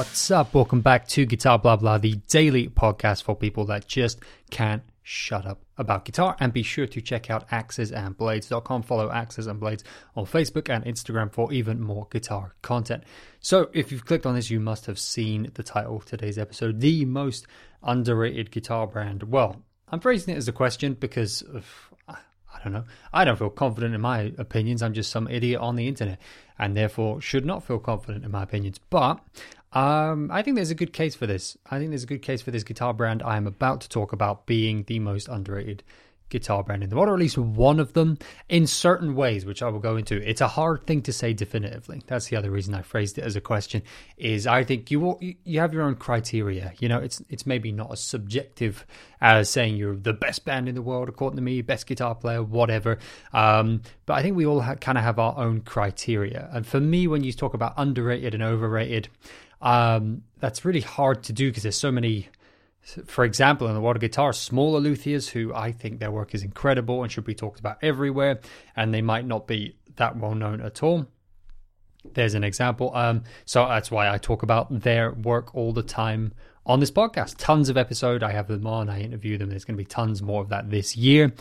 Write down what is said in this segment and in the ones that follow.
What's up? Welcome back to Guitar Blah Blah, the daily podcast for people that just can't shut up about guitar. And be sure to check out axesandblades.com. Follow Axes and Blades on Facebook and Instagram for even more guitar content. So, if you've clicked on this, you must have seen the title of today's episode The Most Underrated Guitar Brand. Well, I'm phrasing it as a question because uh, of I don't know. I don't feel confident in my opinions. I'm just some idiot on the internet and therefore should not feel confident in my opinions. But um, I think there's a good case for this. I think there's a good case for this guitar brand I am about to talk about being the most underrated guitar brand in the world, or at least one of them in certain ways, which I will go into. It's a hard thing to say definitively. That's the other reason I phrased it as a question. Is I think you will, you have your own criteria. You know, it's it's maybe not as subjective as saying you're the best band in the world according to me, best guitar player, whatever. Um, but I think we all ha- kind of have our own criteria. And for me, when you talk about underrated and overrated, um, that's really hard to do because there's so many for example, in the world of guitar, smaller luthiers who I think their work is incredible and should be talked about everywhere, and they might not be that well known at all. There's an example. Um, so that's why I talk about their work all the time on this podcast. Tons of episode. I have them on. I interview them. There's going to be tons more of that this year.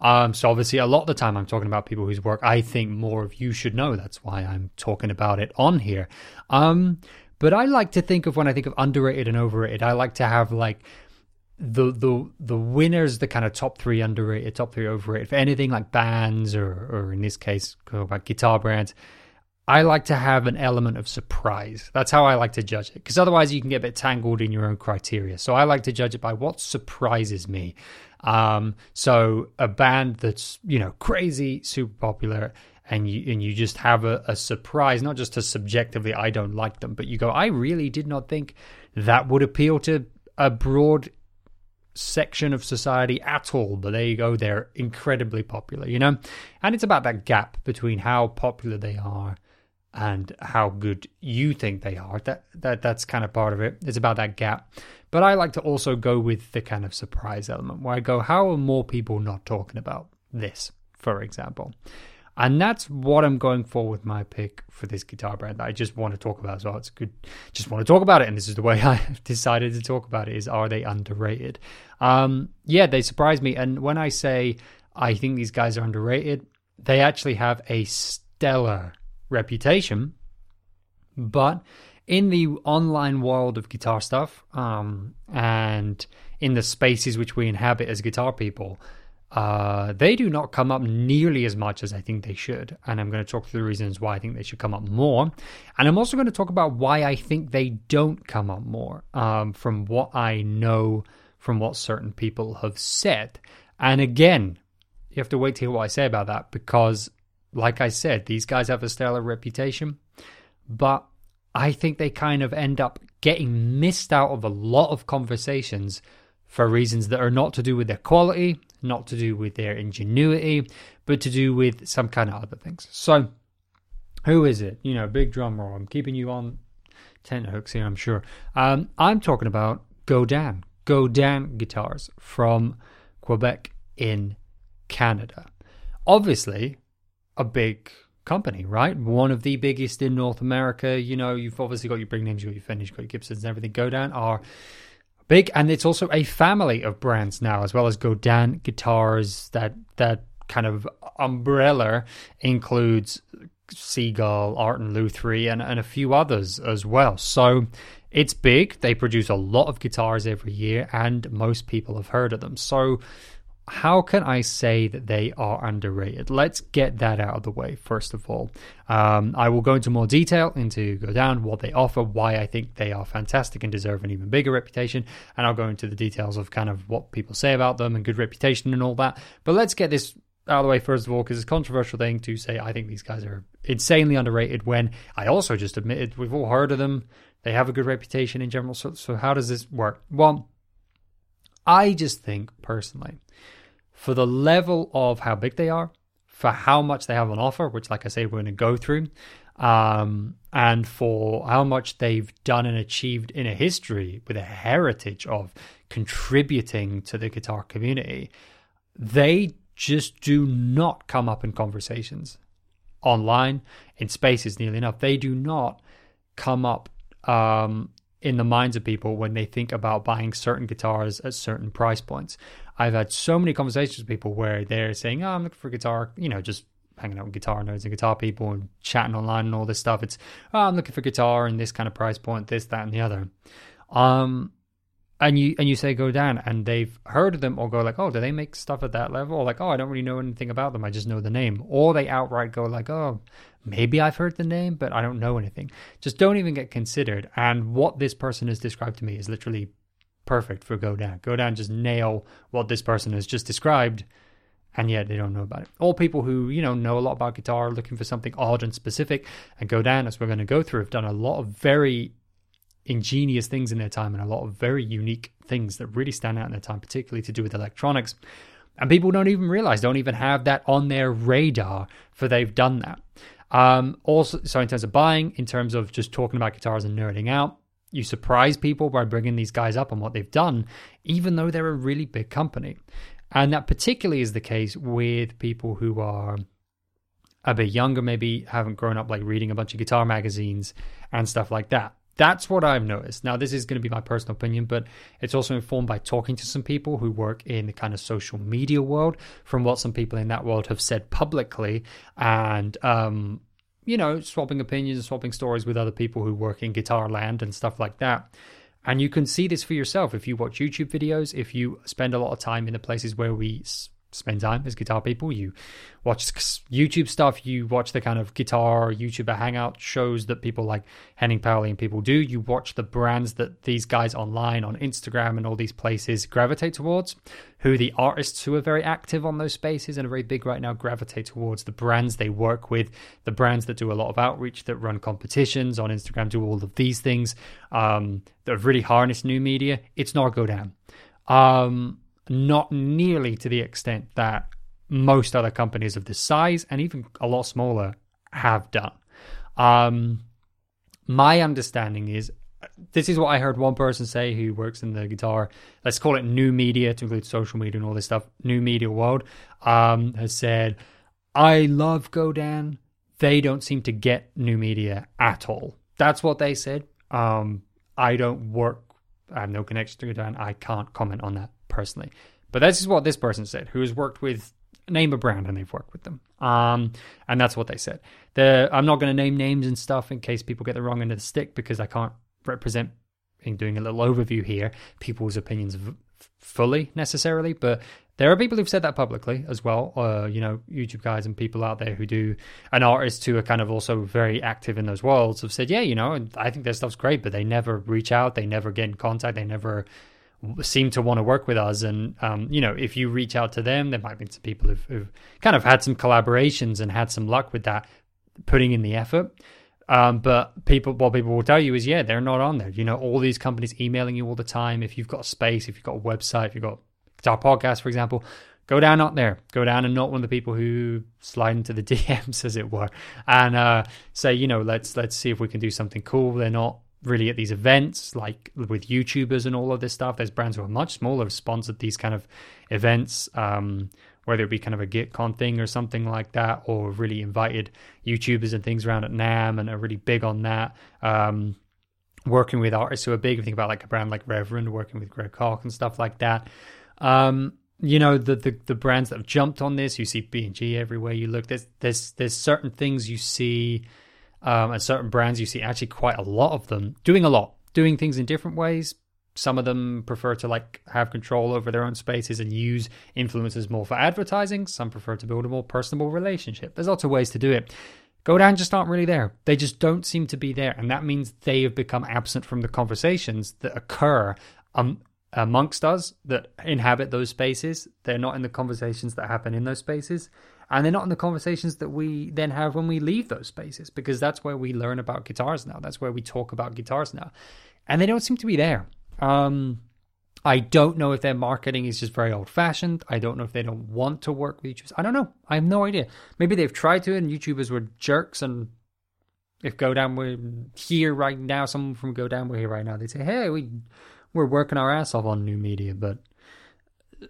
Um, so obviously, a lot of the time I'm talking about people whose work I think more of you should know. That's why I'm talking about it on here. Um, but I like to think of when I think of underrated and overrated, I like to have like the the the winners, the kind of top three underrated, top three overrated. For anything like bands or or in this case, about guitar brands, I like to have an element of surprise. That's how I like to judge it. Because otherwise you can get a bit tangled in your own criteria. So I like to judge it by what surprises me. Um, so a band that's, you know, crazy, super popular, and you and you just have a, a surprise, not just to subjectively I don't like them, but you go, I really did not think that would appeal to a broad section of society at all. But there you go, they're incredibly popular, you know? And it's about that gap between how popular they are and how good you think they are. That that that's kind of part of it. It's about that gap. But I like to also go with the kind of surprise element where I go, how are more people not talking about this, for example? And that's what I'm going for with my pick for this guitar brand that I just want to talk about well. It's good, just want to talk about it. And this is the way I decided to talk about it is are they underrated? Um, yeah, they surprise me. And when I say I think these guys are underrated, they actually have a stellar reputation. But in the online world of guitar stuff um, and in the spaces which we inhabit as guitar people, uh, they do not come up nearly as much as I think they should. And I'm going to talk through the reasons why I think they should come up more. And I'm also going to talk about why I think they don't come up more um, from what I know from what certain people have said. And again, you have to wait to hear what I say about that because, like I said, these guys have a stellar reputation. But I think they kind of end up getting missed out of a lot of conversations for reasons that are not to do with their quality, not to do with their ingenuity, but to do with some kind of other things. So, who is it? You know, big drum roll. I'm keeping you on tent hooks here, I'm sure. Um, I'm talking about Godin, Godin guitars from Quebec in Canada. Obviously, a big company, right? One of the biggest in North America. You know, you've obviously got your big names, you've got your Fender, you've got your Gibsons and everything. Godin are big, and it's also a family of brands now, as well as Godin guitars. That that kind of umbrella includes Seagull, Art and Lutherie, and, and a few others as well. So it's big. They produce a lot of guitars every year, and most people have heard of them. So how can I say that they are underrated? Let's get that out of the way first of all. Um, I will go into more detail into Godin what they offer, why I think they are fantastic and deserve an even bigger reputation, and I'll go into the details of kind of what people say about them and good reputation and all that. But let's get this out of the way first of all because it's a controversial thing to say I think these guys are insanely underrated when I also just admitted we've all heard of them. They have a good reputation in general. So, so how does this work? Well, I just think personally for the level of how big they are, for how much they have on offer, which, like I say, we're going to go through, um, and for how much they've done and achieved in a history with a heritage of contributing to the guitar community, they just do not come up in conversations online in spaces nearly enough. They do not come up um, in the minds of people when they think about buying certain guitars at certain price points. I've had so many conversations with people where they're saying, "Oh, I'm looking for a guitar," you know, just hanging out with guitar nerds and guitar people and chatting online and all this stuff. It's, "Oh, I'm looking for guitar and this kind of price point, this, that, and the other." Um, and you and you say Godin and they've heard of them or go like oh do they make stuff at that level? Or like oh i don't really know anything about them. I just know the name. Or they outright go like oh maybe i've heard the name but i don't know anything. Just don't even get considered. And what this person has described to me is literally perfect for Godin go down just nail what this person has just described and yet they don't know about it. All people who, you know, know a lot about guitar, looking for something odd and specific, and Godin, as we're going to go through, have done a lot of very ingenious things in their time and a lot of very unique things that really stand out in their time, particularly to do with electronics. And people don't even realize, don't even have that on their radar for they've done that. Um, also, so in terms of buying, in terms of just talking about guitars and nerding out, you surprise people by bringing these guys up on what they've done, even though they're a really big company. And that particularly is the case with people who are a bit younger, maybe haven't grown up like reading a bunch of guitar magazines and stuff like that. That's what I've noticed. Now, this is going to be my personal opinion, but it's also informed by talking to some people who work in the kind of social media world from what some people in that world have said publicly and, um, you know, swapping opinions, and swapping stories with other people who work in guitar land and stuff like that. And you can see this for yourself if you watch YouTube videos, if you spend a lot of time in the places where we spend time as guitar people. You watch YouTube stuff, you watch the kind of guitar YouTuber hangout shows that people like Henning Pauly and people do. You watch the brands that these guys online on Instagram and all these places gravitate towards, who the artists who are very active on those spaces and are very big right now gravitate towards, the brands they work with, the brands that do a lot of outreach, that run competitions on Instagram, do all of these things, um, that have really harnessed new media. It's not Godin. Um, not nearly to the extent that most other companies of this size and even a lot smaller have done. Um, my understanding is this is what I heard one person say who works in the guitar, let's call it new media to include social media and all this stuff, new media world, um, has said, I love Godin. They don't seem to get new media at all. That's what they said. Um, I don't work, I have no connection to Godin. I can't comment on that personally. But this is what this person said, who has worked with name a brand and they've worked with them. Um, and that's what they said. The, I'm not going to name names and stuff in case people get the wrong end of the stick because I can't represent in doing a little overview here people's opinions v- fully necessarily. But there are people who've said that publicly as well. Uh, you know, YouTube guys and people out there who do, and artists who are kind of also very active in those worlds have said, yeah, you know, I think their stuff's great, but they never reach out, they never get in contact, they never seem to want to work with us. And um, you know, if you reach out to them, there might be some people who've, who've, kind of had some collaborations and had some luck with that, putting in the effort. Um, but people, what people will tell you is, yeah, they're not on there. You know, all these companies emailing you all the time. If you've got space, if you've got a website, if you've got our Podcast, for example, Godin not there. Godin and not one of the people who slide into the DMs, as it were, and uh, say, you know, let's let's see if we can do something cool. They're not really at these events, like with YouTubers and all of this stuff. There's brands who are much smaller have sponsored these kind of events, um, whether it be kind of a GitCon thing or something like that, or really invited YouTubers and things around at NAMM and are really big on that. Um, working with artists who are big, think about like a brand like Reverend, working with Greg Koch and stuff like that. Um, you know the, the the brands that have jumped on this. You see B and G everywhere you look. There's there's there's certain things you see um, and certain brands, you see actually quite a lot of them doing a lot, doing things in different ways. Some of them prefer to like have control over their own spaces and use influencers more for advertising. Some prefer to build a more personable relationship. There's lots of ways to do it. Godin just aren't really there. They just don't seem to be there. And that means they have become absent from the conversations that occur um, amongst us that inhabit those spaces. They're not in the conversations that happen in those spaces and they're not in the conversations that we then have when we leave those spaces because that's where we learn about guitars now. That's where we talk about guitars now. And they don't seem to be there. Um, i don't know if their marketing is just very old fashioned i don't know if they don't want to work with youtubers. I don't know. I have no idea. Maybe they've tried to and youtubers were jerks and if Godin were here right now someone from Godin were here right now they'd say hey we we're working our ass off on new media but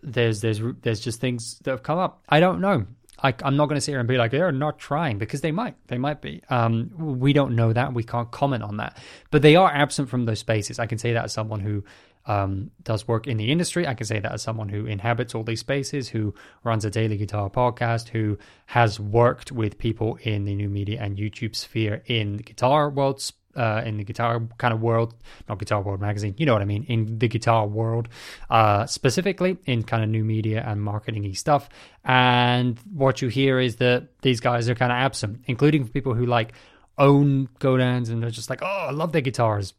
there's there's there's just things that have come up. I don't know I, am not going to sit here and be like they're not trying because they might, they might be. Um, we don't know that. We can't comment on that, but they are absent from those spaces. I can say that as someone who um, does work in the industry. I can say that as someone who inhabits all these spaces, who runs a daily guitar podcast, who has worked with people in the new media and YouTube sphere in the guitar world, uh, in the guitar kind of world, not Guitar World magazine, you know what I mean, in the guitar world, uh, specifically in kind of new media and marketing stuff. And what you hear is that these guys are kind of absent, including people who like own Godins and they're just like, oh, I love their guitars.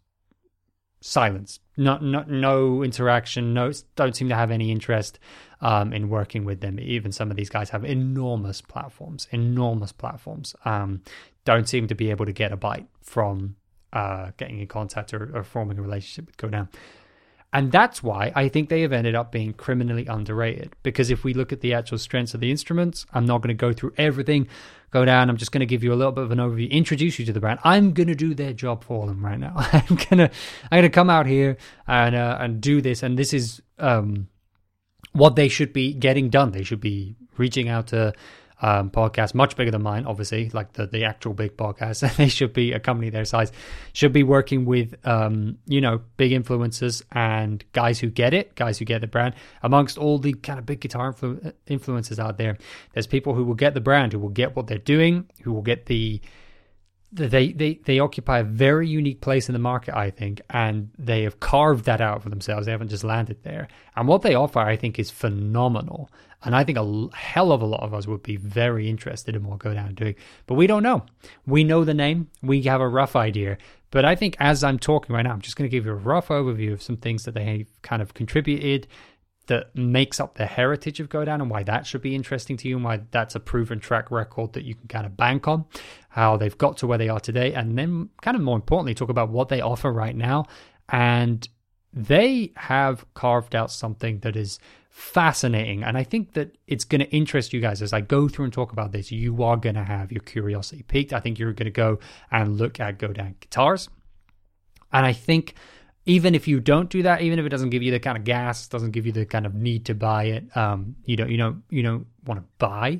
Silence, not, not, no interaction. No, don't seem to have any interest um, in working with them. Even some of these guys have enormous platforms, enormous platforms. Um, don't seem to be able to get a bite from uh, getting in contact or, or forming a relationship with Godin. And that's why I think they have ended up being criminally underrated. Because if we look at the actual strengths of the instruments, I'm not going to go through everything, Godin. I'm just going to give you a little bit of an overview, introduce you to the brand. I'm going to do their job for them right now. I'm gonna, I'm gonna come out here and uh, and do this. And this is um, what they should be getting done. They should be reaching out to um, podcast, much bigger than mine, obviously, like the, the actual big podcast. they should be a company their size, should be working with, um, you know, big influencers and guys who get it, guys who get the brand. Amongst all the kind of big guitar influ- influencers out there, there's people who will get the brand, who will get what they're doing, who will get the they, they they occupy a very unique place in the market, I think, and they have carved that out for themselves. They haven't just landed there. And what they offer, I think, is phenomenal. And I think a hell of a lot of us would be very interested in what Godin doing. But we don't know. We know the name, we have a rough idea. But I think as I'm talking right now, I'm just going to give you a rough overview of some things that they have kind of contributed that makes up the heritage of Godin and why that should be interesting to you and why that's a proven track record that you can kind of bank on, how they've got to where they are today, and then kind of more importantly, talk about what they offer right now. And they have carved out something that is fascinating. And I think that it's going to interest you guys as I go through and talk about this. You are going to have your curiosity piqued. I think you're going to go and look at Godin guitars. And I think even if you don't do that, even if it doesn't give you the kind of gas, doesn't give you the kind of need to buy it, um, you don't, you don't, you don't want to buy.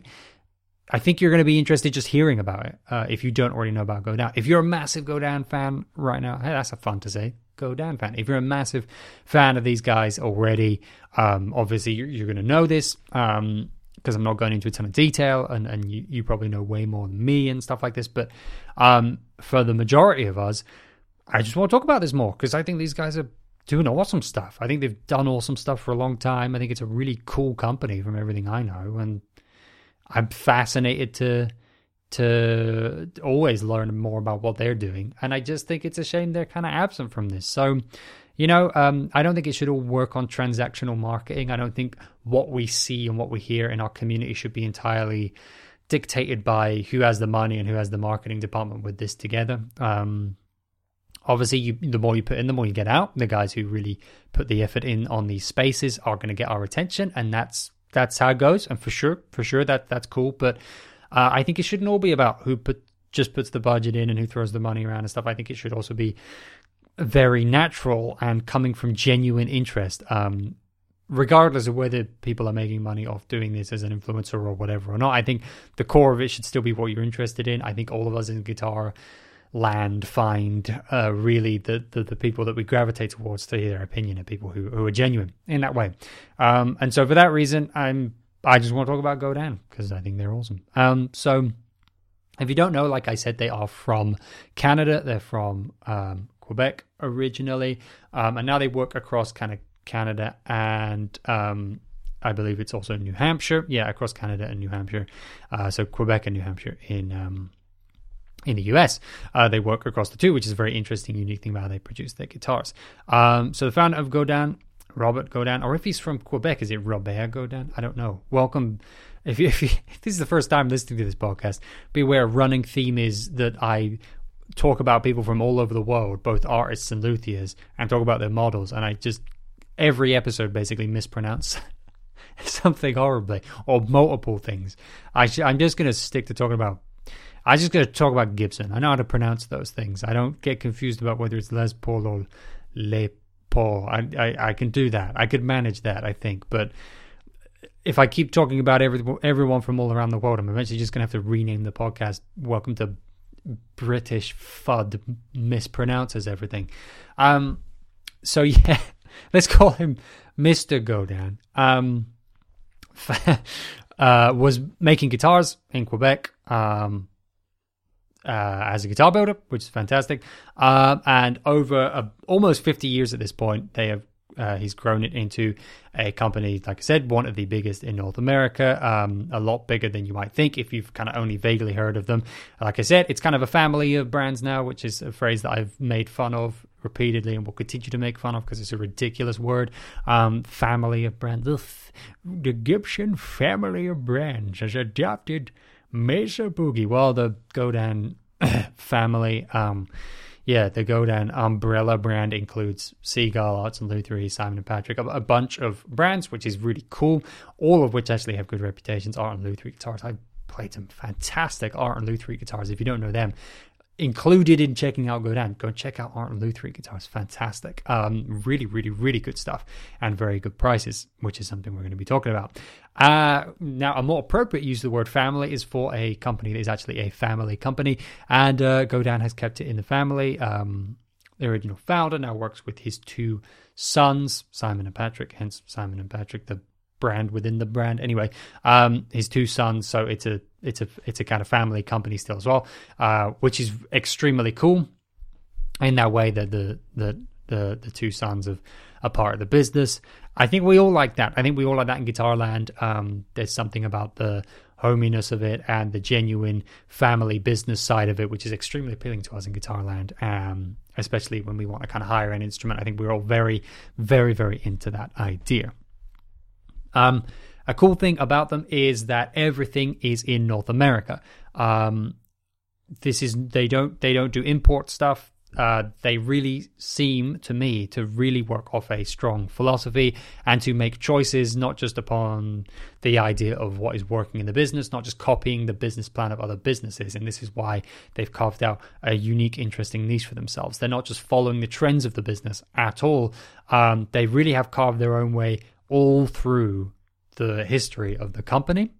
I think you're going to be interested just hearing about it uh, if you don't already know about Godin. If you're a massive Godin fan right now, hey, that's a fun to say. Godin fan. If you're a massive fan of these guys already, um, obviously you're, you're going to know this because um, I'm not going into a ton of detail, and, and you, you, probably know way more than me and stuff like this. But um, for the majority of us, I just want to talk about this more because I think these guys are doing awesome stuff. I think they've done awesome stuff for a long time. I think it's a really cool company from everything I know, and I'm fascinated to to always learn more about what they're doing. And I just think it's a shame they're kind of absent from this. So, you know, um, I don't think it should all work on transactional marketing. I don't think what we see and what we hear in our community should be entirely dictated by who has the money and who has the marketing department with this together. Um, obviously, you, the more you put in, the more you get out. The guys who really put the effort in on these spaces are going to get our attention, and that's that's how it goes. And for sure, for sure, that that's cool. But uh, I think it shouldn't all be about who put just puts the budget in and who throws the money around and stuff. I think it should also be very natural and coming from genuine interest. Um, regardless of whether people are making money off doing this as an influencer or whatever or not, I think the core of it should still be what you're interested in. I think all of us in guitar land find uh, really the, the, the people that we gravitate towards to hear their opinion and people who, who are genuine in that way. Um, and so for that reason, I'm I just want to talk about Godin because I think they're awesome. Um, so if you don't know, like I said, they are from Canada. They're from um, Quebec originally, um, and now they work across kind of Canada and um, I believe it's also New Hampshire. Yeah, across Canada and New Hampshire. Uh, so Quebec and New Hampshire in um, in the US. Uh, they work across the two, which is a very interesting, unique thing about how they produce their guitars. Um, so the founder of Godin Robert Godin, or if he's from Quebec, is it Robert Godin? I don't know. Welcome. If, if, you, if this is the first time listening to this podcast, beware. Running theme is that I talk about people from all over the world, both artists and luthiers, and talk about their models. And I just every episode basically mispronounce something horribly or multiple things. I sh- I'm just going to stick to talking about. I'm just going to talk about Gibson. I know how to pronounce those things. I don't get confused about whether it's Les Paul or Le Paul. I, I, I can do that. I could manage that, I think. But if I keep talking about every, everyone from all around the world, I'm eventually just going to have to rename the podcast. Welcome to British Fud mispronounces everything. Um, so yeah, let's call him Mr. Godin. Um, uh, was making guitars in Quebec. Um, uh, as a guitar builder, which is fantastic. Uh, and over uh, almost 50 years at this point, they have uh, he's grown it into a company, like I said, one of the biggest in North America, um, a lot bigger than you might think if you've kind of only vaguely heard of them. Like I said, it's kind of a family of brands now, which is a phrase that I've made fun of repeatedly and will continue to make fun of because it's a ridiculous word. Um, family of brands. The Gibson family of brands has adopted Mesa Boogie. Well, the Godin family. Um, yeah, the Godin umbrella brand includes Seagull, Arts and Lutherie, Simon and Patrick, a, a, bunch of brands, which is really cool. All of which actually have good reputations. Art and Lutherie guitars, I played some fantastic Art and Lutherie guitars. If you don't know them, included in checking out Godin. Go check out Art and Lutherie guitars. Fantastic. Um, really, really, really good stuff and very good prices, which is something we're going to be talking about. Uh, now, a more appropriate use of the word family is for a company that is actually a family company, and uh, Godin has kept it in the family. Um, the original founder now works with his two sons, Simon and Patrick, hence Simon and Patrick, the brand within the brand. Anyway, um, his two sons, so it's a it's a it's a kind of family company still as well, uh, which is extremely cool. In that way, that the the the the two sons of a part of the business. I think we all like that. I think we all like that in Guitar Land. Um, there's something about the hominess of it and the genuine family business side of it, which is extremely appealing to us in Guitar Land, um, especially when we want to kind of hire an instrument. I think we're all very, very, very into that idea. Um, a cool thing about them is that everything is in North America. Um, this is they don't they don't do import stuff. Uh, they really seem to me to really work off a strong philosophy and to make choices not just upon the idea of what is working in the business, not just copying the business plan of other businesses. And this is why they've carved out a unique, interesting niche for themselves. They're not just following the trends of the business at all. Um, they really have carved their own way all through the history of the company,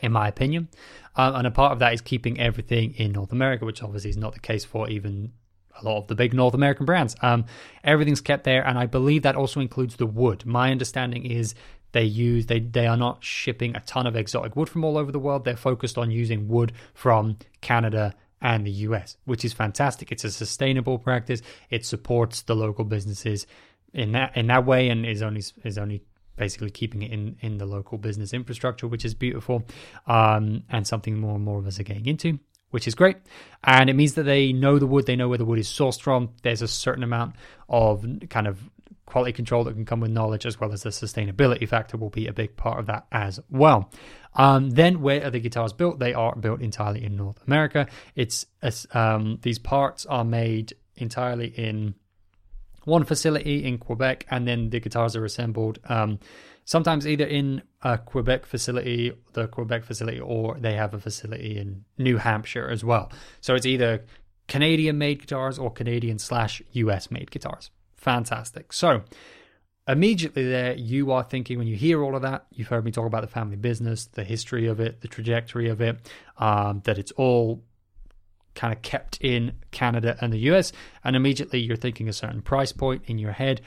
in my opinion. Um, and a part of that is keeping everything in North America, which obviously is not the case for even a lot of the big North American brands. Um, everything's kept there, and I believe that also includes the wood. My understanding is they use they they are not shipping a ton of exotic wood from all over the world. They're focused on using wood from Canada and the US, which is fantastic. It's a sustainable practice. It supports the local businesses in that in that way, and is only is only basically keeping it in in the local business infrastructure, which is beautiful, um, and something more and more of us are getting into, which is great. And it means that they know the wood, they know where the wood is sourced from. There's a certain amount of kind of quality control that can come with knowledge, as well as the sustainability factor will be a big part of that as well. Um, then, where are the guitars built? They are built entirely in North America. It's um, these parts are made entirely in one facility in Quebec, and then the guitars are assembled. Um, sometimes either in a Quebec facility, the Quebec facility, or they have a facility in New Hampshire as well. So it's either Canadian made guitars or Canadian slash US made guitars. Fantastic. So immediately there, you are thinking when you hear all of that, you've heard me talk about the family business, the history of it, the trajectory of it, um, that it's all kind of kept in Canada and the US, and immediately you're thinking a certain price point in your head.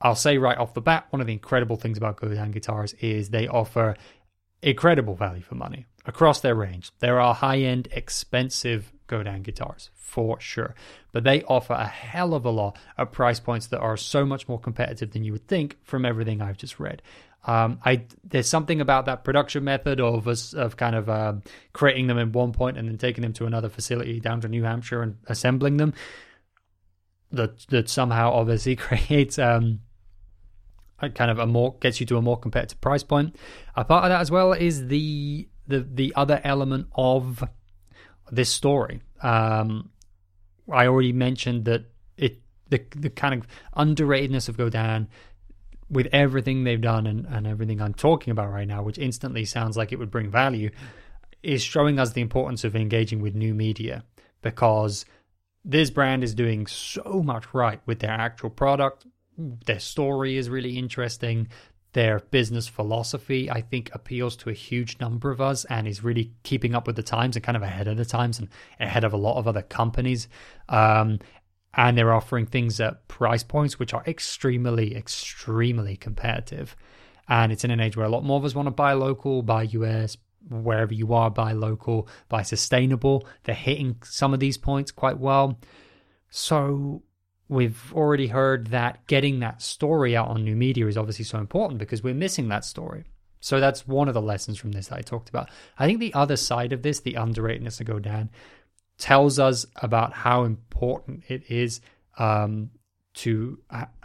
I'll say right off the bat, one of the incredible things about Godin guitars is they offer incredible value for money across their range. There are high end, expensive Godin guitars for sure, but they offer a hell of a lot at price points that are so much more competitive than you would think from everything I've just read. Um, I there's something about that production method of of kind of uh, creating them in one point and then taking them to another facility down to New Hampshire and assembling them that that somehow obviously creates um, a kind of a more gets you to a more competitive price point. A part of that as well is the the the other element of this story. Um, I already mentioned that it the the kind of underratedness of Godin with everything they've done and, and everything I'm talking about right now, which instantly sounds like it would bring value, is showing us the importance of engaging with new media because this brand is doing so much right with their actual product. Their story is really interesting. their business philosophy, I think, appeals to a huge number of us and is really keeping up with the times and kind of ahead of the times and ahead of a lot of other companies. Um, and they're offering things at price points which are extremely, extremely competitive. And it's in an age where a lot more of us want to buy local, buy US, wherever you are, buy local, buy sustainable. They're hitting some of these points quite well. So we've already heard that getting that story out on new media is obviously so important because we're missing that story. So that's one of the lessons from this that I talked about. I think the other side of this, the underratedness of Godin, tells us about how important it is um, to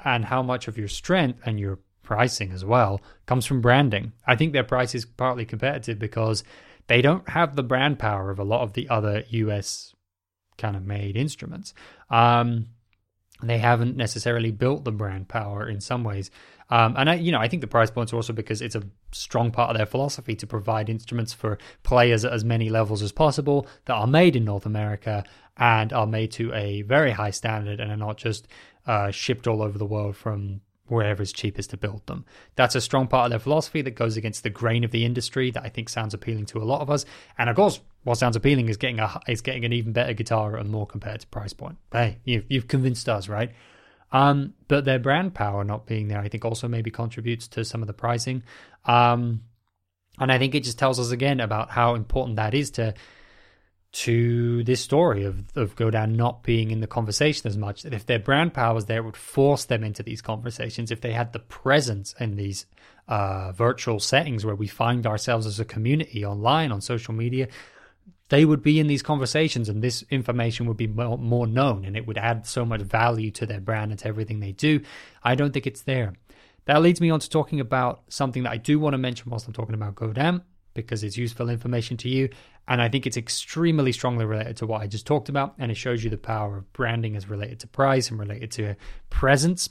and how much of your strength and your pricing as well comes from branding. I think their price is partly competitive because they don't have the brand power of a lot of the other US kind of made instruments. Um, they haven't necessarily built the brand power in some ways. Um, and I, you know, I think the price points are also because it's a strong part of their philosophy to provide instruments for players at as many levels as possible that are made in North America and are made to a very high standard and are not just uh, shipped all over the world from wherever is cheapest to build them. That's a strong part of their philosophy that goes against the grain of the industry that I think sounds appealing to a lot of us. And of course, what sounds appealing is getting a is getting an even better guitar and more competitive price point. Hey, you've you've convinced us, right? Um, but their brand power not being there, I think, also maybe contributes to some of the pricing. Um, and I think it just tells us again about how important that is to to this story of, of Godin not being in the conversation as much. That if their brand power was there, it would force them into these conversations. If they had the presence in these uh, virtual settings where we find ourselves as a community online on social media, they would be in these conversations and this information would be more, more known and it would add so much value to their brand and to everything they do. I don't think it's there. That leads me on to talking about something that I do want to mention whilst I'm talking about Godin because it's useful information to you. And I think it's extremely strongly related to what I just talked about. And it shows you the power of branding as related to price and related to presence.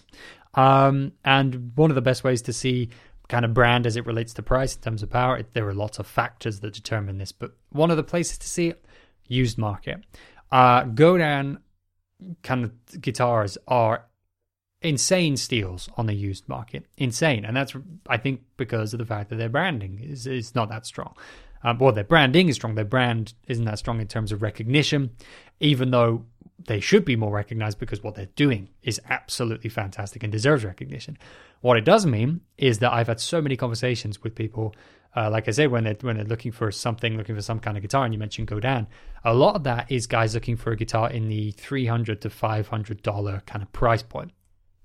Um, and one of the best ways to see kind of brand as it relates to price in terms of power, it, there are lots of factors that determine this. But one of the places to see it, used market. Uh, Godin kind of guitars are insane steals on the used market. Insane. And that's, I think, because of the fact that their branding is, is not that strong. Um, well, their branding is strong. Their brand isn't that strong in terms of recognition, even though they should be more recognized because what they're doing is absolutely fantastic and deserves recognition. What it does mean is that I've had so many conversations with people, uh, like I said, when they're, when they're looking for something, looking for some kind of guitar, and you mentioned Godin, a lot of that is guys looking for a guitar in the 300 to $500 kind of price point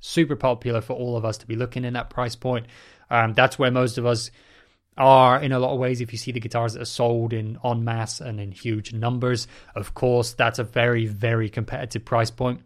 super popular for all of us to be looking in that price point. Um, that's where most of us are in a lot of ways. If you see the guitars that are sold in en masse and in huge numbers, of course, that's a very, very competitive price point.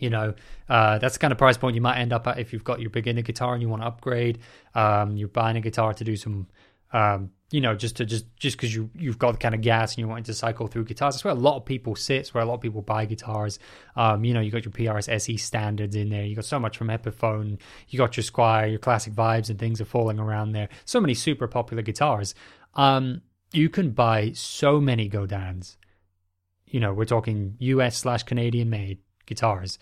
You know, uh, that's the kind of price point you might end up at if you've got your beginner guitar and you want to upgrade. Um, you're buying a guitar to do some um, you know, just to just just because you you've got the kind of gas and you're wanting to cycle through guitars. That's where a lot of people sit. It's where a lot of people buy guitars. Um, you know, you got your PRS SE standards in there. You got so much from Epiphone. You got your Squier your classic vibes, and things are falling around there. So many super popular guitars. Um, you can buy so many Godins. You know, we're talking US slash Canadian made guitars.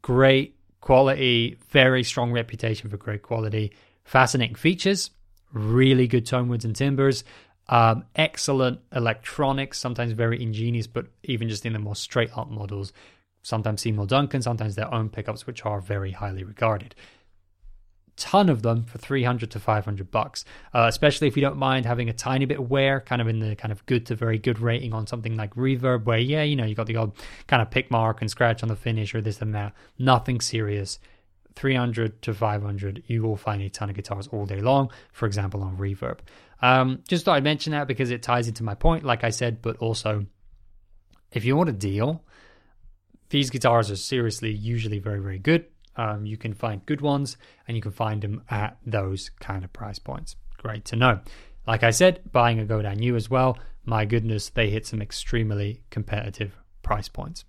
Great quality, very strong reputation for great quality, fascinating features really good tone woods and timbers. Um, excellent electronics, sometimes very ingenious, but even just in the more straight up models, sometimes Seymour Duncan, sometimes their own pickups, which are very highly regarded. Ton of them for 300 to 500 bucks, uh, especially if you don't mind having a tiny bit of wear, kind of in the kind of good to very good rating on something like Reverb, where, yeah, you know, you got the odd kind of pick mark and scratch on the finish or this and that. Nothing serious 300 to 500, you will find a ton of guitars all day long, for example, on Reverb. Um, just thought I'd mention that because it ties into my point, like I said, but also if you want a deal, these guitars are seriously usually very, very good. Um, you can find good ones and you can find them at those kind of price points. Great to know. Like I said, buying a Godin U as well, my goodness, they hit some extremely competitive price points.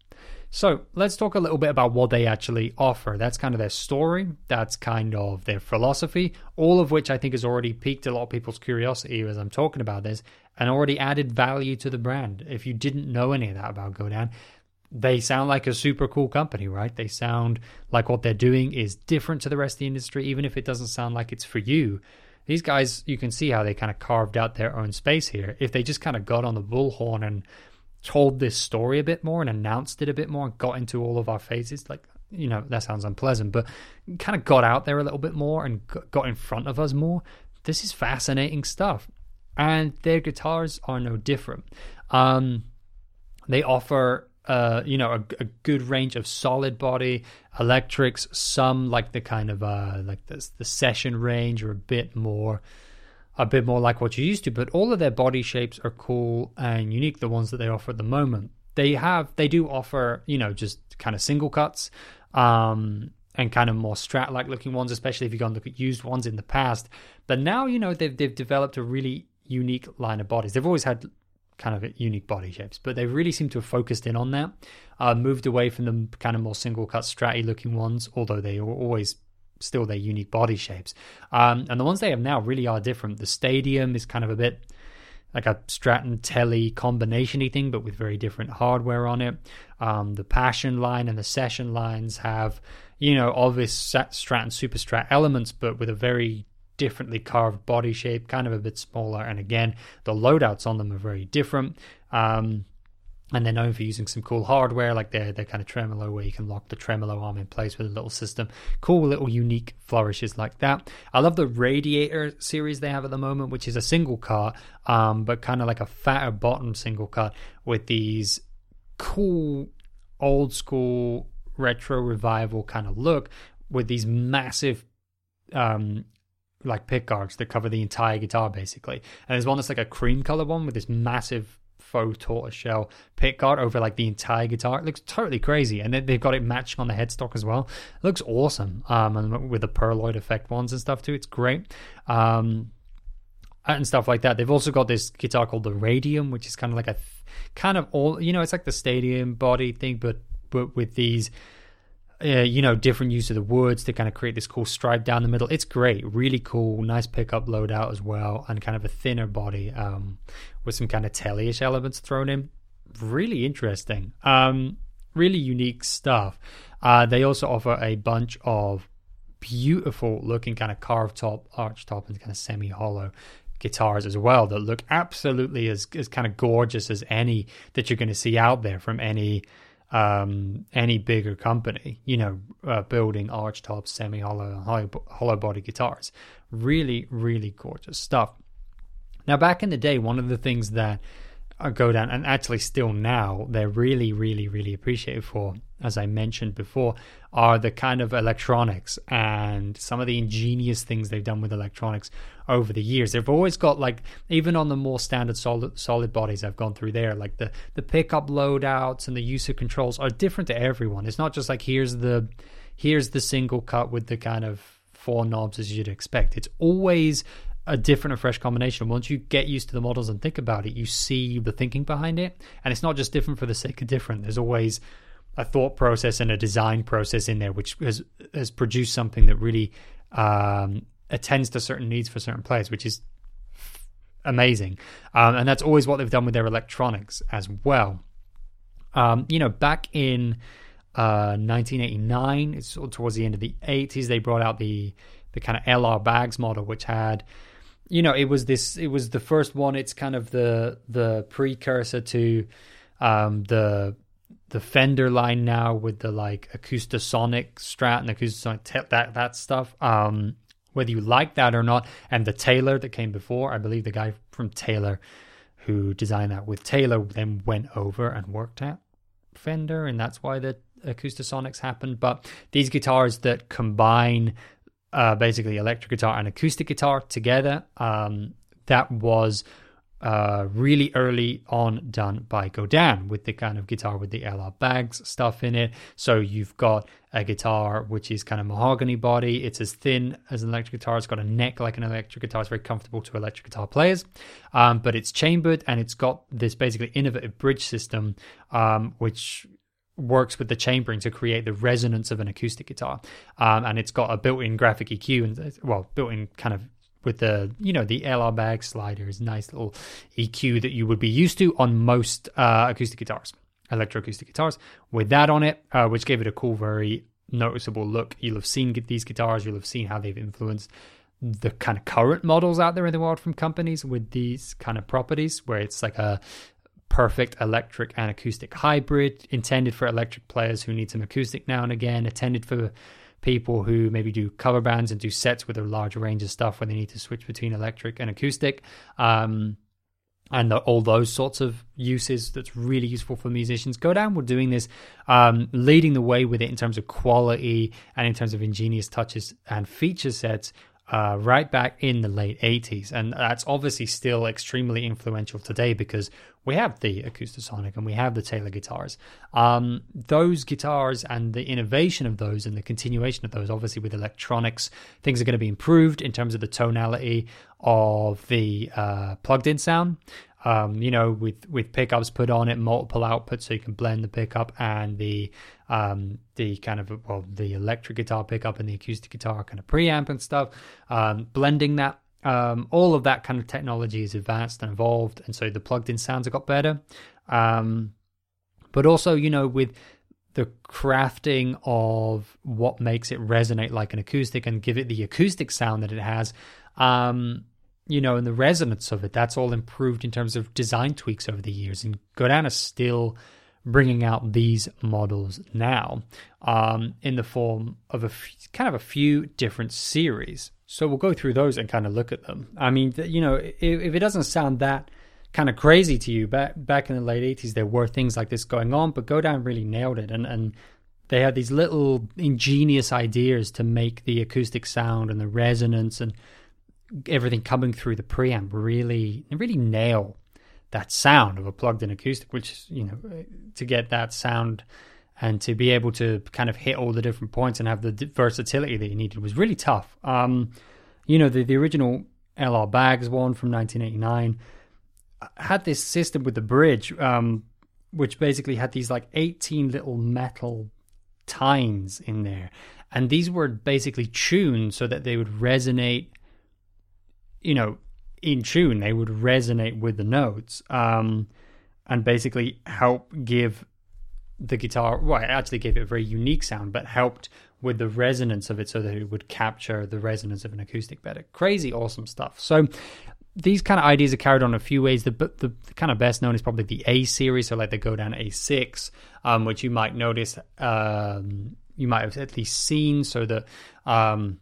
So let's talk a little bit about what they actually offer. That's kind of their story, that's kind of their philosophy, all of which I think has already piqued a lot of people's curiosity as I'm talking about this and already added value to the brand. If you didn't know any of that about Godin, they sound like a super cool company, right? They sound like what they're doing is different to the rest of the industry, even if it doesn't sound like it's for you. These guys, you can see how they kind of carved out their own space here. If they just kind of got on the bullhorn and told this story a bit more and announced it a bit more and got into all of our faces, like, you know, that sounds unpleasant, but kind of got out there a little bit more and got in front of us more. This is fascinating stuff. And their guitars are no different. Um, they offer you know, a, a, good range of solid body electrics. Some like the kind of uh, like the the session range, or a bit more, a bit more like what you're used to. But all of their body shapes are cool and unique. The ones that they offer at the moment, they have they do offer you know just kind of single cuts. Um, and kind of more strat like looking ones, especially if you go and look at used ones in the past. But now, you know, they've they've developed a really unique line of bodies. They've always had kind of unique body shapes, but they really seem to have focused in on that. Uh, moved away from the kind of more single cut stratty looking ones, although they are always still their unique body shapes. Um, and the ones they have now really are different. The Stadium is kind of a bit like a Strat and Telly combinationy thing, but with very different hardware on it. Um, the Passion line and the Session lines have, you know, obvious Strat and Super Strat elements, but with a very differently carved body shape, kind of a bit smaller. And again, the loadouts on them are very different. Um, and they're known for using some cool hardware, like their their kind of tremolo, where you can lock the tremolo arm in place with a little system. Cool little unique flourishes like that. I love the Radiator series they have at the moment, which is a single cut, um, but kind of like a fatter bottom single cut with these cool old school retro revival kind of look with these massive um, like pick guards that cover the entire guitar basically. And there's one that's like a cream color one with this massive faux tortoise shell pick guard over like the entire guitar. It looks totally crazy, and they've got it matching on the headstock as well. It looks awesome, um, and with the pearloid effect ones and stuff too. It's great. Um, and stuff like that. They've also got this guitar called the Radium, which is kind of like a kind of all you know. It's like the stadium body thing, but but with these uh, you know, different use of the woods to kind of create this cool stripe down the middle. It's great, really cool, nice pickup loadout as well, and kind of a thinner body um, with some kind of tellyish elements thrown in. Really interesting, um, really unique stuff. Uh, they also offer a bunch of beautiful looking kind of carved top, arch top, and kind of semi hollow guitars as well that look absolutely as, as kind of gorgeous as any that you're going to see out there from any um, any bigger company, you know, uh, building arch tops, semi hollow, hollow body guitars. Really, really gorgeous stuff. Now, back in the day, one of the things that Godin, and actually still now, they're really, really, really appreciated for, as I mentioned before, are the kind of electronics and some of the ingenious things they've done with electronics over the years. They've always got like, even on the more standard solid solid bodies I've gone through there, like the the pickup loadouts and the use of controls are different to everyone. It's not just like here's the here's the single cut with the kind of four knobs as you'd expect. It's always a different and fresh combination. Once you get used to the models and think about it, you see the thinking behind it. And it's not just different for the sake of different. There's always a thought process and a design process in there, which has has produced something that really um, attends to certain needs for certain players, which is amazing. Um, and that's always what they've done with their electronics as well. Um, you know, back in uh, 1989, it's towards the end of the 80s, they brought out the the kind of LR Baggs model, which had you know, it was this. It was the first one. It's kind of the the precursor to um, the the Fender line now with the like Acoustasonic Strat and Acoustasonic te- that that stuff. Um, whether you like that or not, and the Taylor that came before, I believe the guy from Taylor who designed that with Taylor then went over and worked at Fender, and that's why the Acoustasonics happened. But these guitars that combine uh, basically electric guitar and acoustic guitar together. Um, that was uh, really early on done by Godin with the kind of guitar with the LR Baggs stuff in it. So you've got a guitar which is kind of mahogany body. It's as thin as an electric guitar. It's got a neck like an electric guitar. It's very comfortable to electric guitar players. Um, but it's chambered and it's got this basically innovative bridge system, um, which works with the chambering to create the resonance of an acoustic guitar. Um, and it's got a built-in graphic EQ and well, built-in kind of with the you know the LR bag sliders, nice little EQ that you would be used to on most uh, acoustic guitars. electroacoustic guitars with that on it, uh, which gave it a cool, very noticeable look. You'll have seen these guitars, you'll have seen how they've influenced the kind of current models out there in the world from companies with these kind of properties, where it's like a perfect electric and acoustic hybrid, intended for electric players who need some acoustic now and again, intended for people who maybe do cover bands and do sets with a large range of stuff when they need to switch between electric and acoustic. Um, and the, all those sorts of uses that's really useful for musicians. Godin, we're doing this, um, leading the way with it in terms of quality and in terms of ingenious touches and feature sets. Uh, right back in the late 80s. And that's obviously still extremely influential today because we have the Acoustasonic and we have the Taylor guitars. Um, those guitars and the innovation of those and the continuation of those, obviously with electronics, things are going to be improved in terms of the tonality of the uh, plugged in sound. Um, you know, with with pickups put on it, multiple outputs, so you can blend the pickup and the um, the kind of well, the electric guitar pickup and the acoustic guitar kind of preamp and stuff. Um, blending that, um, all of that kind of technology is advanced and evolved, and so the plugged-in sounds have got better. Um, but also, you know, with the crafting of what makes it resonate like an acoustic and give it the acoustic sound that it has. Um, you know, and the resonance of it, that's all improved in terms of design tweaks over the years. And Godin is still bringing out these models now um, in the form of a f- kind of a few different series. So we'll go through those and kind of look at them. I mean, you know, if, if it doesn't sound that kind of crazy to you, back back in the late '80s, there were things like this going on, but Godin really nailed it, and and they had these little ingenious ideas to make the acoustic sound and the resonance and everything coming through the preamp really really nail that sound of a plugged in acoustic which you know to get that sound and to be able to kind of hit all the different points and have the versatility that you needed was really tough. Um, you know the, the original LR Baggs one from 1989 uh, had this system with the bridge um, which basically had these like 18 little metal tines in there. And these were basically tuned so that they would resonate you know, in tune, they would resonate with the notes um, and basically help give the guitar, well, it actually gave it a very unique sound, but helped with the resonance of it so that it would capture the resonance of an acoustic better. Crazy awesome stuff. So these kind of ideas are carried on a few ways. The, the, the kind of best known is probably the A series, so like the down A6, um, which you might notice, um, you might have at least seen. So that um,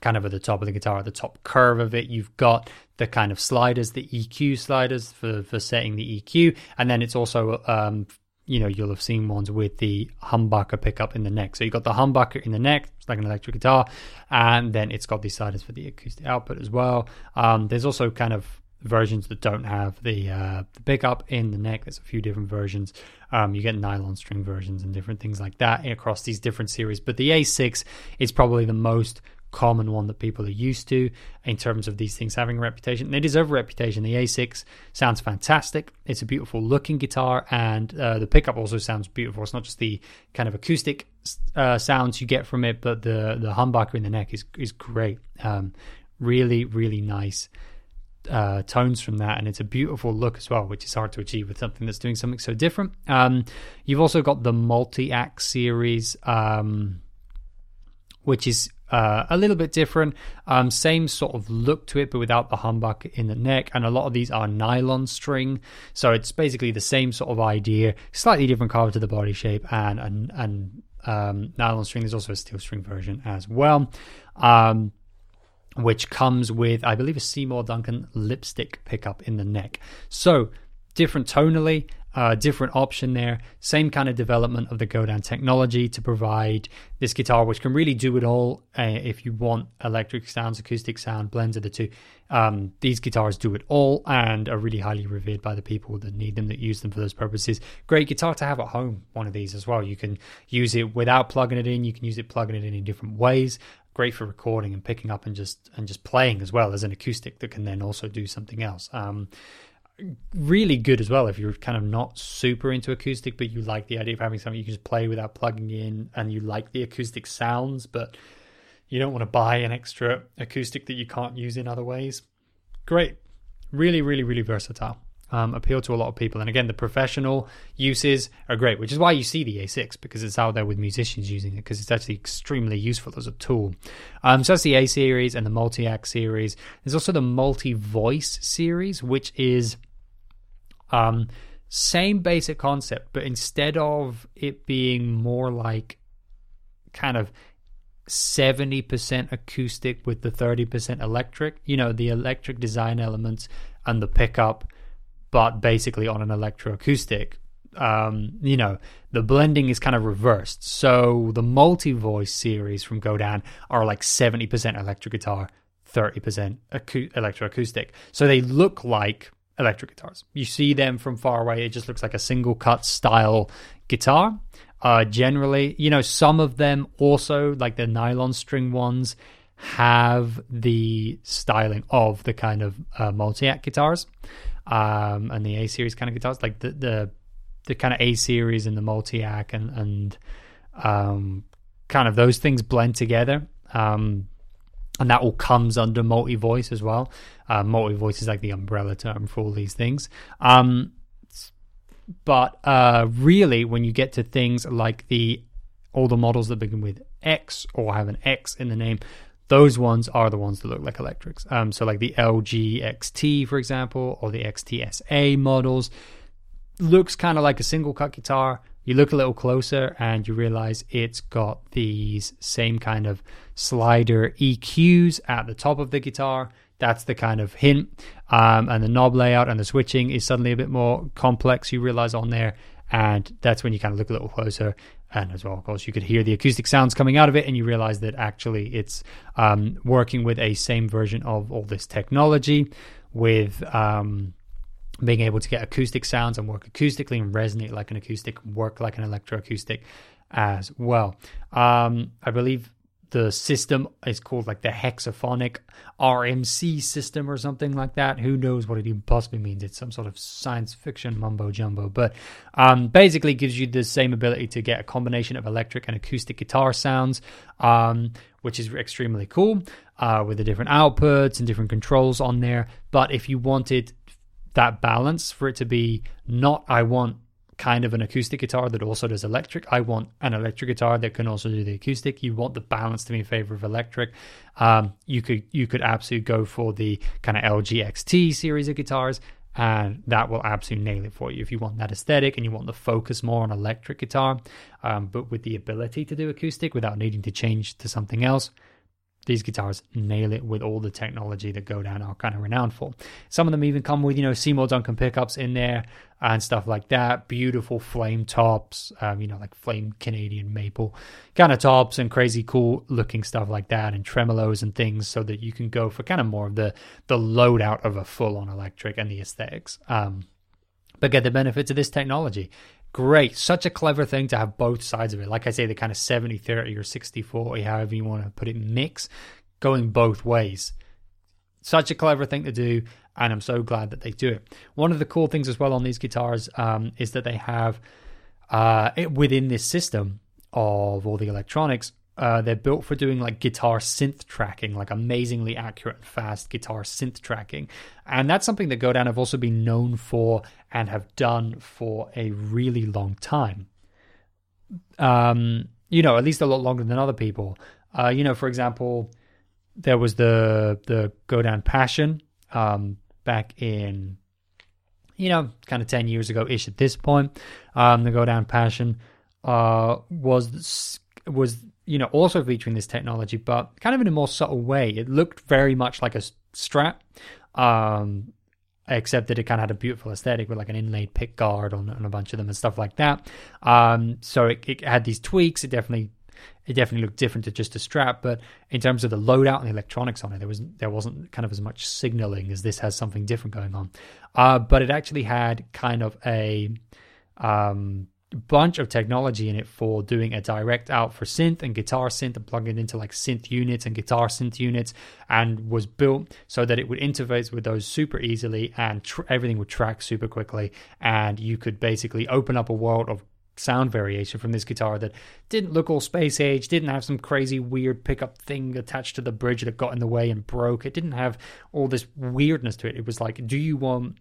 kind of at the top of the guitar, at the top curve of it, you've got the kind of sliders, the EQ sliders for, for setting the EQ. And then it's also, um, you know, you'll have seen ones with the humbucker pickup in the neck. So you've got the humbucker in the neck, it's like an electric guitar, and then it's got these sliders for the acoustic output as well. Um, there's also kind of versions that don't have the uh, the pickup in the neck. There's a few different versions. Um, you get nylon string versions and different things like that across these different series. But the A6 is probably the most common one that people are used to in terms of these things having a reputation. They deserve a reputation. The A6 sounds fantastic. It's a beautiful looking guitar, and uh, the pickup also sounds beautiful. It's not just the kind of acoustic uh, sounds you get from it, but the the humbucker in the neck is is great. Um, really, really nice. Uh, tones from that, and it's a beautiful look as well, which is hard to achieve with something that's doing something so different. Um, you've also got the Multiac series, um, which is uh, a little bit different. Um, same sort of look to it, but without the humbucker in the neck. And a lot of these are nylon string, so it's basically the same sort of idea, slightly different color to the body shape, and and, and um, nylon string. There's also a steel string version as well. Um, which comes with, I believe, a Seymour Duncan lipstick pickup in the neck. So different tonally, uh, different option there. Same kind of development of the Godin technology to provide this guitar, which can really do it all. Uh, if you want electric sounds, acoustic sound, blends of the two, um, these guitars do it all and are really highly revered by the people that need them, that use them for those purposes. Great guitar to have at home. One of these as well. You can use it without plugging it in. You can use it plugging it in in different ways. Great for recording and picking up and just and just playing as well as an acoustic that can then also do something else. Um, really good as well if you're kind of not super into acoustic, but you like the idea of having something you can just play without plugging in, and you like the acoustic sounds, but you don't want to buy an extra acoustic that you can't use in other ways. Great, really, really, really versatile. um, appeal to a lot of people. And again, the professional uses are great, which is why you see the A6 because it's out there with musicians using it because it's actually extremely useful as a tool. Um, so that's the A series and the Multiac series. There's also the multi voice series, which is um, same basic concept, but instead of it being more like kind of 70% acoustic with the 30% electric, you know, the electric design elements and the pickup but basically on an electroacoustic. Um, you know, the blending is kind of reversed. So the multi voice series from Godin are like 70% electric guitar, 30% acu- electroacoustic. So they look like electric guitars. You see them from far away, it just looks like a single cut style guitar. Uh, generally, you know, some of them also, like the nylon string ones, have the styling of the kind of uh, Multiac guitars um, and the A series kind of guitars, like the the, the kind of A series and the Multiac and and um, kind of those things blend together. Um, and that all comes under multi voice as well. Uh, multi voice is like the umbrella term for all these things. Um, but uh, really, when you get to things like the all the models that begin with X or have an X in the name, those ones are the ones that look like electrics. Um, so like the LG XT, for example, or the XTSA models, looks kind of like a single cut guitar. You look a little closer and you realize it's got these same kind of slider EQs at the top of the guitar. That's the kind of hint. Um, and the knob layout and the switching is suddenly a bit more complex, you realize on there. And that's when you kind of look a little closer and as well, of course, you could hear the acoustic sounds coming out of it, and you realize that actually it's um, working with a same version of all this technology, with um, being able to get acoustic sounds and work acoustically and resonate like an acoustic, work like an electroacoustic as well. Um, I believe the system is called like the hexaphonic RMC system or something like that. Who knows what it even possibly means? It's some sort of science fiction mumbo jumbo, but um, basically gives you the same ability to get a combination of electric and acoustic guitar sounds, um, which is extremely cool uh, with the different outputs and different controls on there. But if you wanted that balance for it to be not, I want kind of an acoustic guitar that also does electric. I want an electric guitar that can also do the acoustic. You want the balance to be in favor of electric. Um, you could you could absolutely go for the kind of LG XT series of guitars, and that will absolutely nail it for you. If you want that aesthetic and you want the focus more on electric guitar, um, but with the ability to do acoustic without needing to change to something else, these guitars nail it with all the technology that Godin are kind of renowned for. Some of them even come with, you know, Seymour Duncan pickups in there and stuff like that. Beautiful flame tops, um, you know, like flame Canadian maple kind of tops and crazy cool looking stuff like that and tremolos and things so that you can go for kind of more of the, the loadout of a full on electric and the aesthetics. Um, but get the benefits of this technology great. Such a clever thing to have both sides of it. Like I say, the kind of 70 30 or 60 40, however you want to put it, mix going both ways. Such a clever thing to do, and I'm so glad that they do it. One of the cool things as well on these guitars um, is that they have uh, it, within this system of all the electronics uh, they're built for doing like guitar synth tracking, like amazingly accurate and fast guitar synth tracking. And that's something that Godin have also been known for and have done for a really long time. Um, you know, at least a lot longer than other people. Uh, you know, for example, there was the the Godin Passion um, back in, you know, kind of ten years ago ish at this point. Um, the Godin Passion uh, was was you know, also featuring this technology, but kind of in a more subtle way. It looked very much like a Strat, um, except that it kind of had a beautiful aesthetic with like an inlaid pick guard on, on a bunch of them and stuff like that. Um, so it, it, had these tweaks. It definitely it definitely looked different to just a Strat, but in terms of the loadout and the electronics on it, there was there wasn't kind of as much signaling as this has something different going on. Uh, but it actually had kind of a um, bunch of technology in it for doing a direct out for synth and guitar synth and plugging into like synth units and guitar synth units and was built so that it would interface with those super easily and tr- everything would track super quickly and you could basically open up a world of sound variation from this guitar that didn't look all space age, didn't have some crazy weird pickup thing attached to the bridge that got in the way and broke. It didn't have all this weirdness to it. It was like, do you want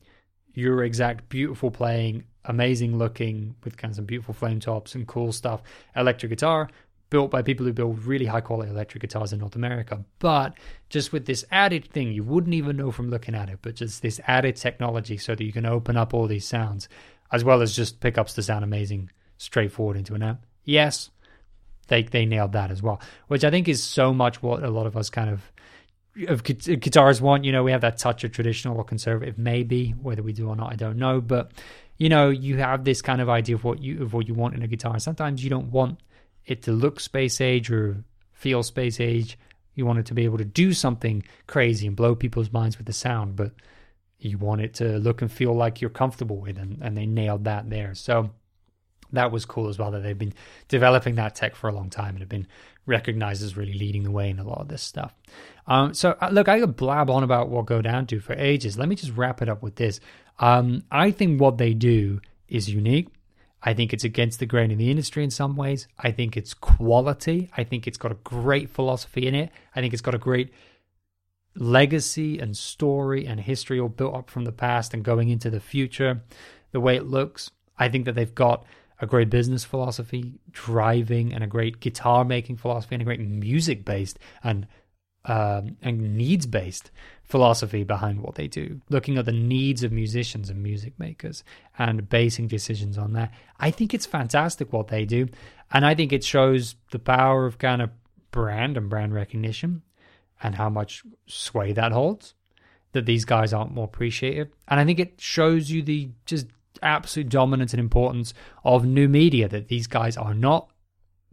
your exact beautiful playing, amazing looking with kind of some beautiful flame tops and cool stuff electric guitar built by people who build really high quality electric guitars in North America. But just with this added thing, you wouldn't even know from looking at it, but just this added technology so that you can open up all these sounds, as well as just pickups to sound amazing straightforward into an amp. Yes, they they nailed that as well, which I think is so much what a lot of us kind of of guitars want. You know, we have that touch of traditional or conservative, maybe whether we do or not, I don't know. But you know, you have this kind of idea of what you of what you want in a guitar. Sometimes you don't want it to look space age or feel space age. You want it to be able to do something crazy and blow people's minds with the sound, but you want it to look and feel like you're comfortable with, and, and they nailed that there. So that was cool as well that they've been developing that tech for a long time and have been recognized as really leading the way in a lot of this stuff. Um, so uh, look, I could blab on about what Godin do for ages. Let me just wrap it up with this. Um, I think what they do is unique. I think it's against the grain in the industry in some ways. I think it's quality. I think it's got a great philosophy in it. I think it's got a great legacy and story and history all built up from the past and going into the future. The way it looks, I think that they've got a great business philosophy, driving, and a great guitar making philosophy, and a great music based and um, and needs based philosophy behind what they do, looking at the needs of musicians and music makers and basing decisions on that. I think it's fantastic what they do. And I think it shows the power of kind of brand and brand recognition and how much sway that holds. That these guys aren't more appreciated. And I think it shows you the just absolute dominance and importance of new media that these guys are not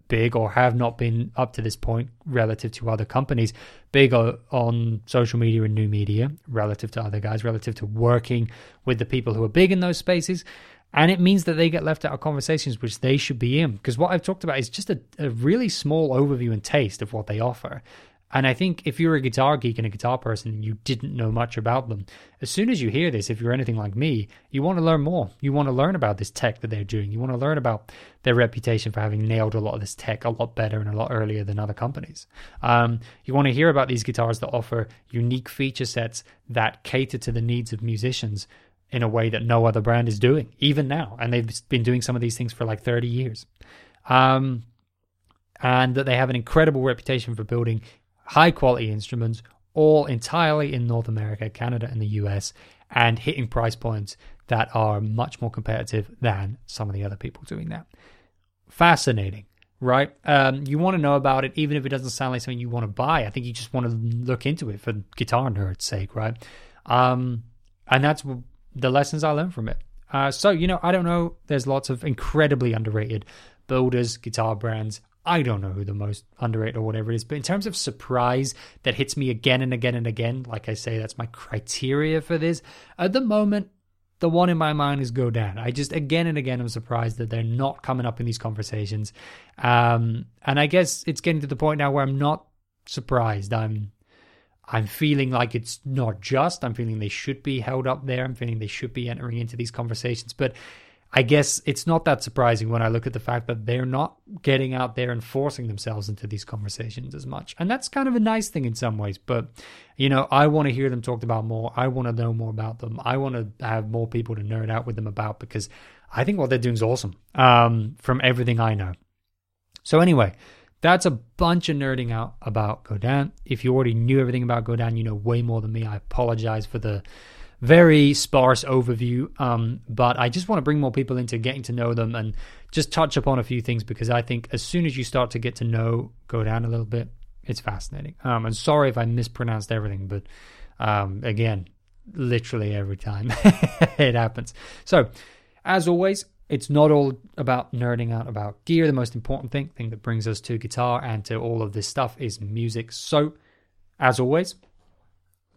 big or have not been up to this point relative to other companies. Big on social media and new media relative to other guys relative to working with the people who are big in those spaces. And it means that they get left out of conversations which they should be in. Because what i've talked about is just a, a really small overview and taste of what they offer and I think if you're a guitar geek and a guitar person and you didn't know much about them, as soon as you hear this, if you're anything like me, you want to learn more. You want to learn about this tech that they're doing. You want to learn about their reputation for having nailed a lot of this tech a lot better and a lot earlier than other companies. Um, you want to hear about these guitars that offer unique feature sets that cater to the needs of musicians in a way that no other brand is doing, even now. And they've been doing some of these things for like 30 years. Um, and that they have an incredible reputation for building high quality instruments, all entirely in North America, Canada, and the US, and hitting price points that are much more competitive than some of the other people doing that. Fascinating, right? Um, you want to know about it, even if it doesn't sound like something you want to buy. I think you just want to look into it for guitar nerd's sake, right? Um, and that's the lessons I learned from it. Uh, so, you know, I don't know. There's lots of incredibly underrated builders, guitar brands. I don't know who the most underrated or whatever it is, but in terms of surprise that hits me again and again and again, like I say, that's my criteria for this. At the moment, the one in my mind is Godin. I just again and again am surprised that they're not coming up in these conversations. Um, and I guess it's getting to the point now where I'm not surprised. I'm I'm feeling like it's not just. I'm feeling they should be held up there. I'm feeling they should be entering into these conversations. But I guess it's not that surprising when I look at the fact that they're not getting out there and forcing themselves into these conversations as much. And that's kind of a nice thing in some ways. But, you know, I want to hear them talked about more. I want to know more about them. I want to have more people to nerd out with them about because I think what they're doing is awesome um, from everything I know. So, anyway, that's a bunch of nerding out about Godin. If you already knew everything about Godin, you know way more than me. I apologize for the very sparse overview. Um, but I just want to bring more people into getting to know them and just touch upon a few things because I think as soon as you start to get to know, Godin a little bit, it's fascinating. Um, and sorry if I mispronounced everything, but um, again, literally every time it happens. So, as always, it's not all about nerding out about gear. The most important thing, thing that brings us to guitar and to all of this stuff is music. So, as always,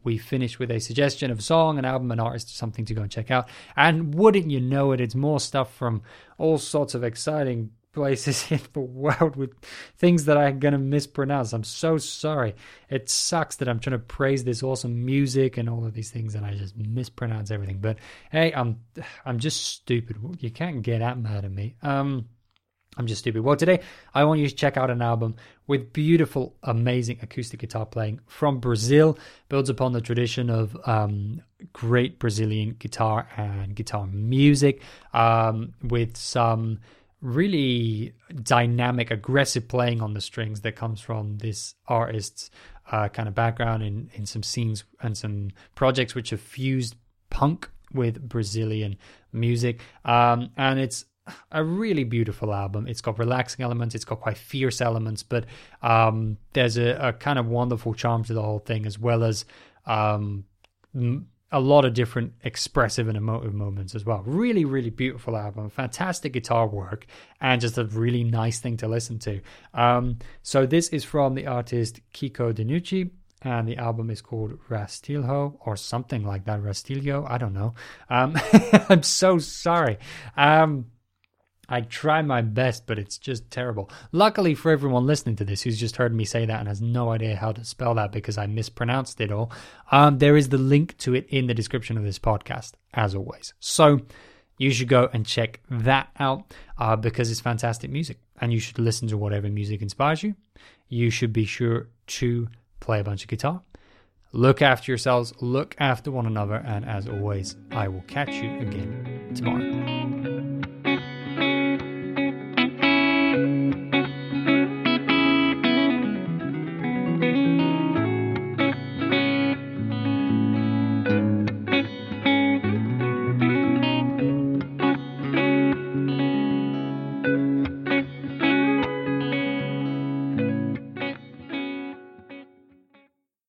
we finish with a suggestion of a song, an album, an artist, something to go and check out. And wouldn't you know it, it's more stuff from all sorts of exciting places in the world with things that I'm going to mispronounce. I'm so sorry. It sucks that I'm trying to praise this awesome music and all of these things and I just mispronounce everything. But hey, I'm I'm just stupid. You can't get that mad at me. Um I'm just stupid. Well, today I want you to check out an album with beautiful, amazing acoustic guitar playing from Brazil. Builds upon the tradition of um, great Brazilian guitar and guitar music um, with some really dynamic, aggressive playing on the strings that comes from this artist's uh, kind of background in, in some scenes and some projects which have fused punk with Brazilian music. Um, and it's a really beautiful album. It's got relaxing elements, it's got quite fierce elements, but um, there's a, a, kind of wonderful charm to the whole thing, as well as um, a lot of different expressive and emotive moments as well. Really, really beautiful album, fantastic guitar work, and just a really nice thing to listen to. Um, so, this is from the artist Kiko Dinucci and the album is called Rastilho or something like that. Rastilho, I don't know. Um, I'm so sorry. Um, I try my best, but it's just terrible. Luckily for everyone listening to this who's just heard me say that and has no idea how to spell that because I mispronounced it all, um, there is the link to it in the description of this podcast, as always. So you should go and check that out uh, because it's fantastic music and you should listen to whatever music inspires you. You should be sure to play a bunch of guitar. Look after yourselves, look after one another, and as always, I will catch you again tomorrow.